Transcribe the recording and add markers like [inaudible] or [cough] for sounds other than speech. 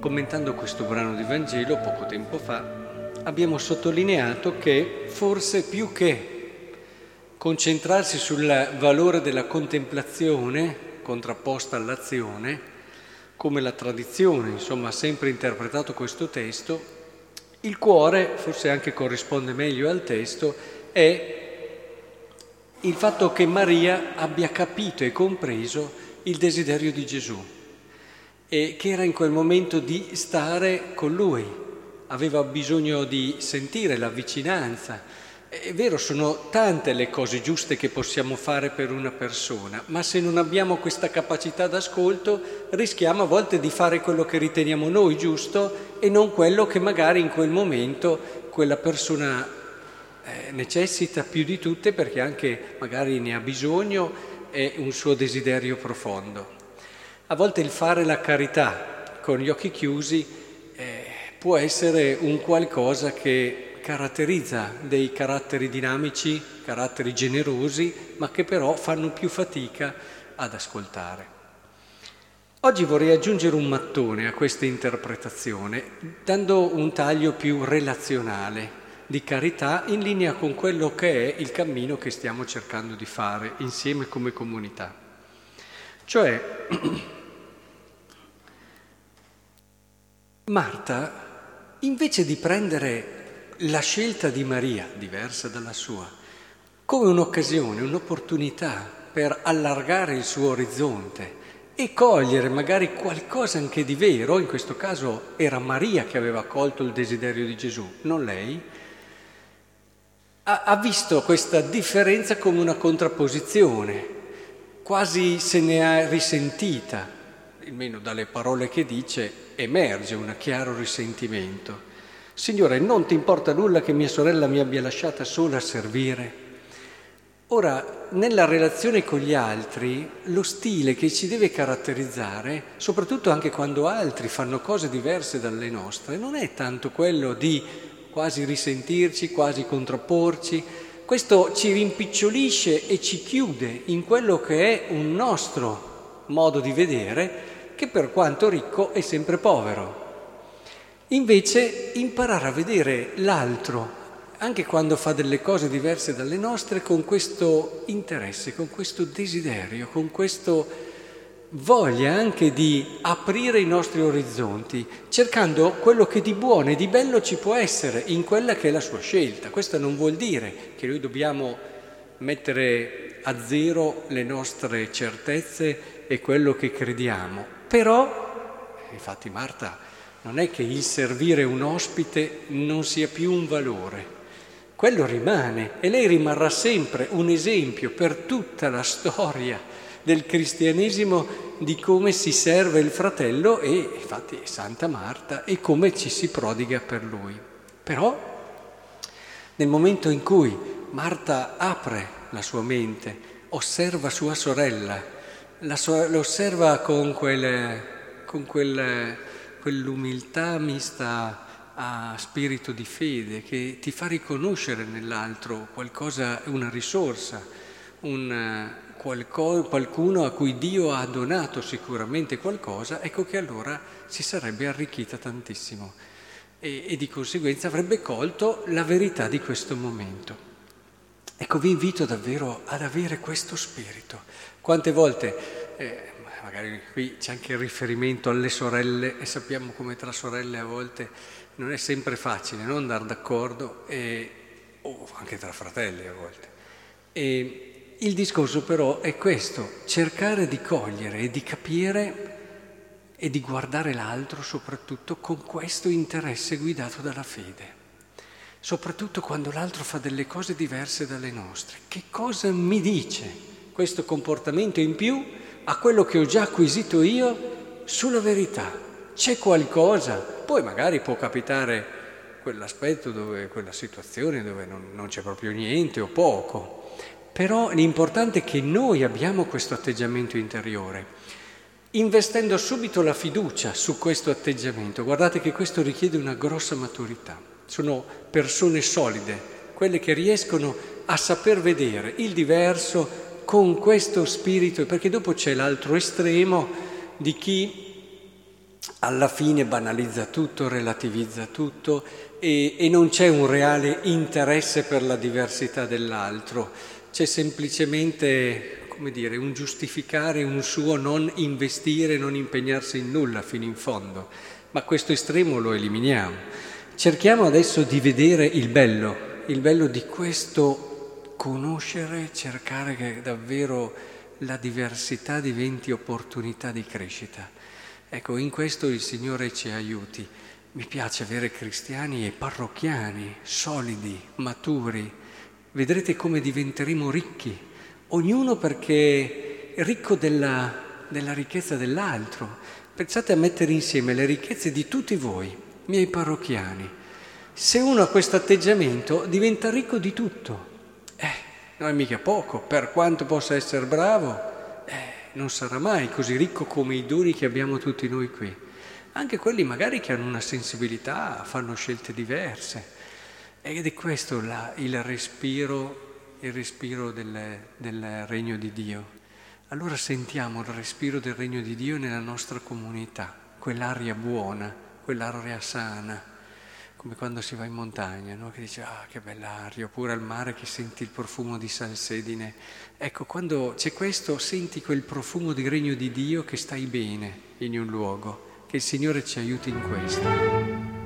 Commentando questo brano di Vangelo poco tempo fa, abbiamo sottolineato che forse più che concentrarsi sul valore della contemplazione contrapposta all'azione, come la tradizione insomma ha sempre interpretato questo testo, il cuore, forse anche corrisponde meglio al testo, è il fatto che Maria abbia capito e compreso il desiderio di Gesù e che era in quel momento di stare con lui, aveva bisogno di sentire la vicinanza. È vero, sono tante le cose giuste che possiamo fare per una persona, ma se non abbiamo questa capacità d'ascolto rischiamo a volte di fare quello che riteniamo noi giusto e non quello che magari in quel momento quella persona eh, necessita più di tutte perché anche magari ne ha bisogno, è un suo desiderio profondo. A volte il fare la carità con gli occhi chiusi eh, può essere un qualcosa che caratterizza dei caratteri dinamici, caratteri generosi, ma che però fanno più fatica ad ascoltare. Oggi vorrei aggiungere un mattone a questa interpretazione, dando un taglio più relazionale di carità in linea con quello che è il cammino che stiamo cercando di fare insieme come comunità. Cioè, [clears throat] Marta, invece di prendere la scelta di Maria, diversa dalla sua, come un'occasione, un'opportunità per allargare il suo orizzonte e cogliere magari qualcosa anche di vero, in questo caso era Maria che aveva colto il desiderio di Gesù, non lei, ha, visto questa differenza come una contrapposizione, quasi se ne ha risentita almeno dalle parole che dice, emerge un chiaro risentimento. Signore, non ti importa nulla che mia sorella mi abbia lasciata sola a servire? Ora, nella relazione con gli altri, lo stile che ci deve caratterizzare, soprattutto anche quando altri fanno cose diverse dalle nostre, non è tanto quello di quasi risentirci, quasi contrapporci. Questo ci rimpicciolisce e ci chiude in quello che è un nostro modo di vedere che per quanto ricco è sempre povero. Invece imparare a vedere l'altro, anche quando fa delle cose diverse dalle nostre, con questo interesse, con questo desiderio, con questo voglia anche di aprire i nostri orizzonti, cercando quello che di buono e di bello ci può essere in quella che è la sua scelta. Questo non vuol dire che noi dobbiamo mettere a zero le nostre certezze e quello che crediamo, però, infatti Marta, non è che il servire un ospite non sia più un valore, quello rimane e lei rimarrà sempre un esempio per tutta la storia del cristianesimo di come si serve il fratello e infatti Santa Marta e come ci si prodiga per lui. Però nel momento in cui Marta apre la sua mente, osserva sua sorella, la, lo osserva con, quel, con quel, quell'umiltà mista a spirito di fede che ti fa riconoscere nell'altro qualcosa, una risorsa, un, qualcuno a cui Dio ha donato sicuramente qualcosa, ecco che allora si sarebbe arricchita tantissimo e, e di conseguenza avrebbe colto la verità di questo momento. Ecco, vi invito davvero ad avere questo spirito. Quante volte, eh, magari qui c'è anche il riferimento alle sorelle e sappiamo come tra sorelle a volte non è sempre facile non andare d'accordo, e, o anche tra fratelli a volte. E il discorso però è questo, cercare di cogliere e di capire e di guardare l'altro soprattutto con questo interesse guidato dalla fede soprattutto quando l'altro fa delle cose diverse dalle nostre. Che cosa mi dice questo comportamento in più a quello che ho già acquisito io sulla verità? C'è qualcosa? Poi magari può capitare quell'aspetto dove, quella situazione dove non, non c'è proprio niente o poco. Però l'importante è che noi abbiamo questo atteggiamento interiore, investendo subito la fiducia su questo atteggiamento. Guardate che questo richiede una grossa maturità. Sono persone solide, quelle che riescono a saper vedere il diverso con questo spirito, perché dopo c'è l'altro estremo di chi alla fine banalizza tutto, relativizza tutto e, e non c'è un reale interesse per la diversità dell'altro, c'è semplicemente, come dire, un giustificare un suo non investire, non impegnarsi in nulla fino in fondo, ma questo estremo lo eliminiamo. Cerchiamo adesso di vedere il bello, il bello di questo conoscere, cercare che davvero la diversità diventi opportunità di crescita. Ecco, in questo il Signore ci aiuti. Mi piace avere cristiani e parrocchiani, solidi, maturi. Vedrete come diventeremo ricchi, ognuno perché è ricco della, della ricchezza dell'altro. Pensate a mettere insieme le ricchezze di tutti voi, miei parrocchiani. Se uno ha questo atteggiamento diventa ricco di tutto. Eh, non è mica poco, per quanto possa essere bravo, non sarà mai così ricco come i doni che abbiamo tutti noi qui. Anche quelli magari che hanno una sensibilità, fanno scelte diverse. Ed è questo la, il respiro, il respiro del, del regno di Dio. Allora sentiamo il respiro del regno di Dio nella nostra comunità, quell'aria buona, quell'aria sana come quando si va in montagna, no? che dice ah che bella aria, oppure al mare che senti il profumo di salsedine. Ecco, quando c'è questo senti quel profumo di regno di Dio che stai bene in un luogo, che il Signore ci aiuti in questo.